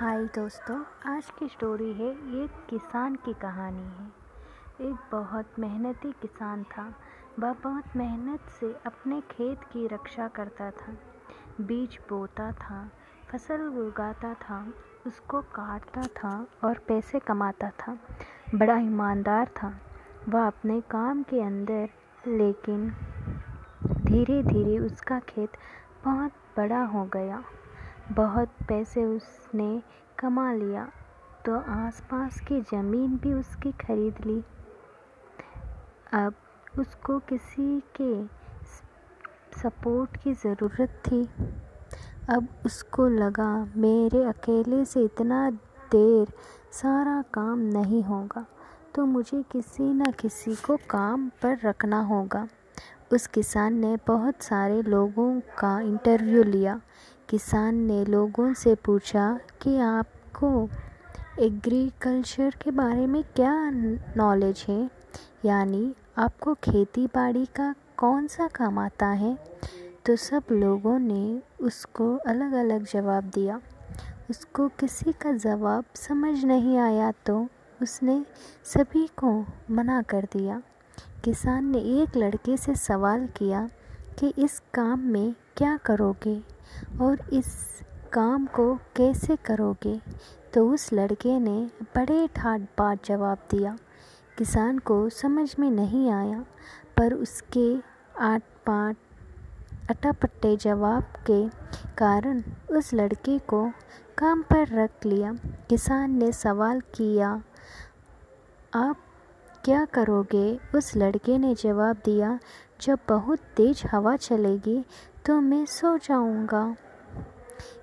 हाय दोस्तों, आज की स्टोरी है, ये किसान की कहानी है। एक बहुत मेहनती किसान था। वह बहुत मेहनत से अपने खेत की रक्षा करता था। बीज बोता था, फ़सल उगाता था, उसको काटता था और पैसे कमाता था। बड़ा ईमानदार था। वह अपने काम के अंदर, लेकिन धीरे धीरे उसका खेत बहुत बड़ा हो गया। बहुत पैसे उसने कमा लिया तो आसपास की ज़मीन भी उसकी खरीद ली। अब उसको किसी के सपोर्ट की ज़रूरत थी। अब उसको लगा, मेरे अकेले से इतना देर सारा काम नहीं होगा तो मुझे किसी न किसी को काम पर रखना होगा। उस किसान ने बहुत सारे लोगों का इंटरव्यू लिया। किसान ने लोगों से पूछा कि आपको एग्रीकल्चर के बारे में क्या नॉलेज है? यानी, आपको खेती बाड़ी का कौन सा काम आता है? तो सब लोगों ने उसको अलग अलग जवाब दिया। उसको किसी का जवाब समझ नहीं आया तो उसने सभी को मना कर दिया। किसान ने एक लड़के से सवाल किया कि इस काम में क्या करोगे और इस काम को कैसे करोगे? तो उस लड़के ने बड़े ठाट बाट जवाब दिया। किसान को समझ में नहीं आया, पर उसके आठ पाट अटापट्टे जवाब के कारण उस लड़के को काम पर रख लिया। किसान ने सवाल किया, आप क्या करोगे? उस लड़के ने जवाब दिया जब बहुत तेज़ हवा चलेगी तो मैं सो जाऊँगा।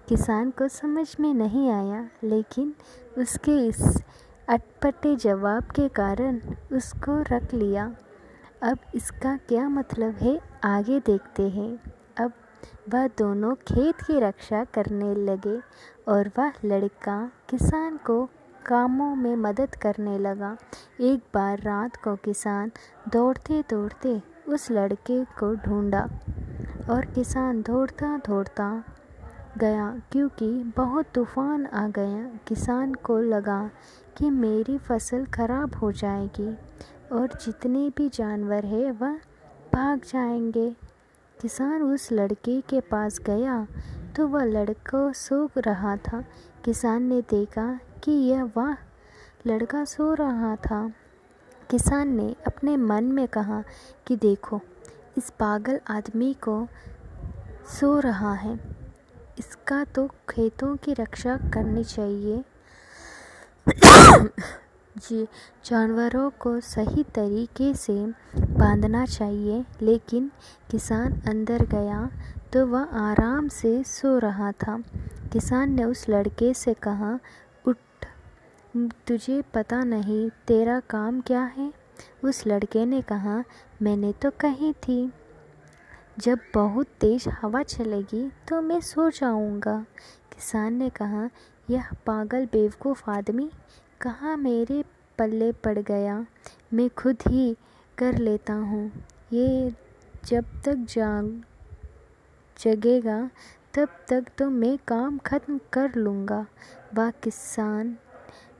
किसान को समझ में नहीं आया, लेकिन उसके इस अटपटे जवाब के कारण उसको रख लिया। अब इसका क्या मतलब है, आगे देखते हैं। अब वह दोनों खेत की रक्षा करने लगे और वह लड़का किसान को कामों में मदद करने लगा। एक बार रात को किसान दौड़ते दौड़ते उस लड़के को ढूंढा और किसान दौड़ता दौड़ता गया, क्योंकि बहुत तूफ़ान आ गया। किसान को लगा कि मेरी फ़सल ख़राब हो जाएगी और जितने भी जानवर है, वह भाग जाएँगे। किसान उस लड़के के पास गया तो वह लड़का सो रहा था। किसान ने देखा कि यह वह, लड़का सो रहा था। किसान ने अपने मन में कहा कि देखो, इस पागल आदमी को सो रहा है। इसका तो खेतों की रक्षा करनी चाहिए। जी, जानवरों को सही तरीके से बांधना चाहिए, लेकिन किसान अंदर गया तो वह आराम से सो रहा था। किसान ने उस लड़के से कहा तुझे पता नहीं तेरा काम क्या है? उस लड़के ने कहा, मैंने तो कही थी, जब बहुत तेज़ हवा चलेगी तो मैं सो जाऊँगा। किसान ने कहा, यह पागल बेवकूफ़ आदमी कहाँ मेरे पल्ले पड़ गया? मैं खुद ही कर लेता हूँ। ये जब तक जाग, जगेगा, तब तक तो मैं काम ख़त्म कर लूँगा। वह किसान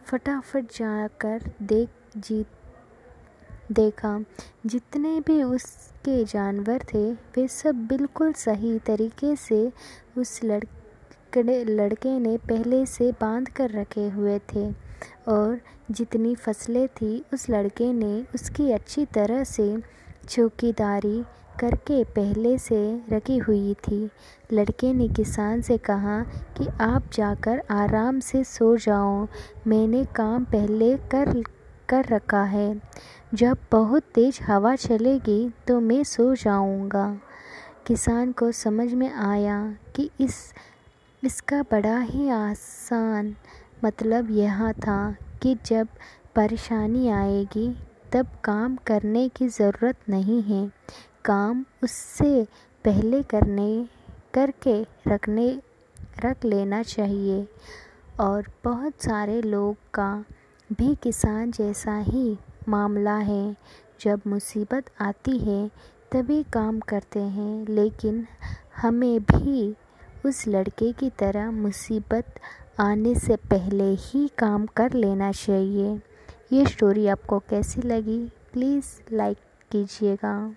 फटाफट जाकर देख जीत, देखा। जितने भी उसके जानवर थे, वे सब बिल्कुल सही तरीके से उस लड़के लड़के ने पहले से बाँध कर रखे हुए थे। और जितनी फ़सलें थी, उस लड़के ने उसकी अच्छी तरह से चौकीदारी करके पहले से रखी हुई थी। लड़के ने किसान से कहा कि, आप जाकर आराम से सो जाओ। मैंने काम पहले कर कर रखा है। जब बहुत तेज़ हवा चलेगी तो मैं सो जाऊँगा। किसान को समझ में आया कि इस, इसका बड़ा ही आसान मतलब यह था कि जब परेशानी आएगी, तब काम करने की ज़रूरत नहीं है। काम उससे पहले करने, करके रखने, रख लेना चाहिए। और बहुत सारे लोग का भी किसान जैसा ही मामला है। जब मुसीबत आती है, तभी काम करते हैं, लेकिन हमें भी उस लड़के की तरह मुसीबत आने से पहले ही काम कर लेना चाहिए। ये स्टोरी आपको कैसी लगी? प्लीज़ लाइक कीजिएगा।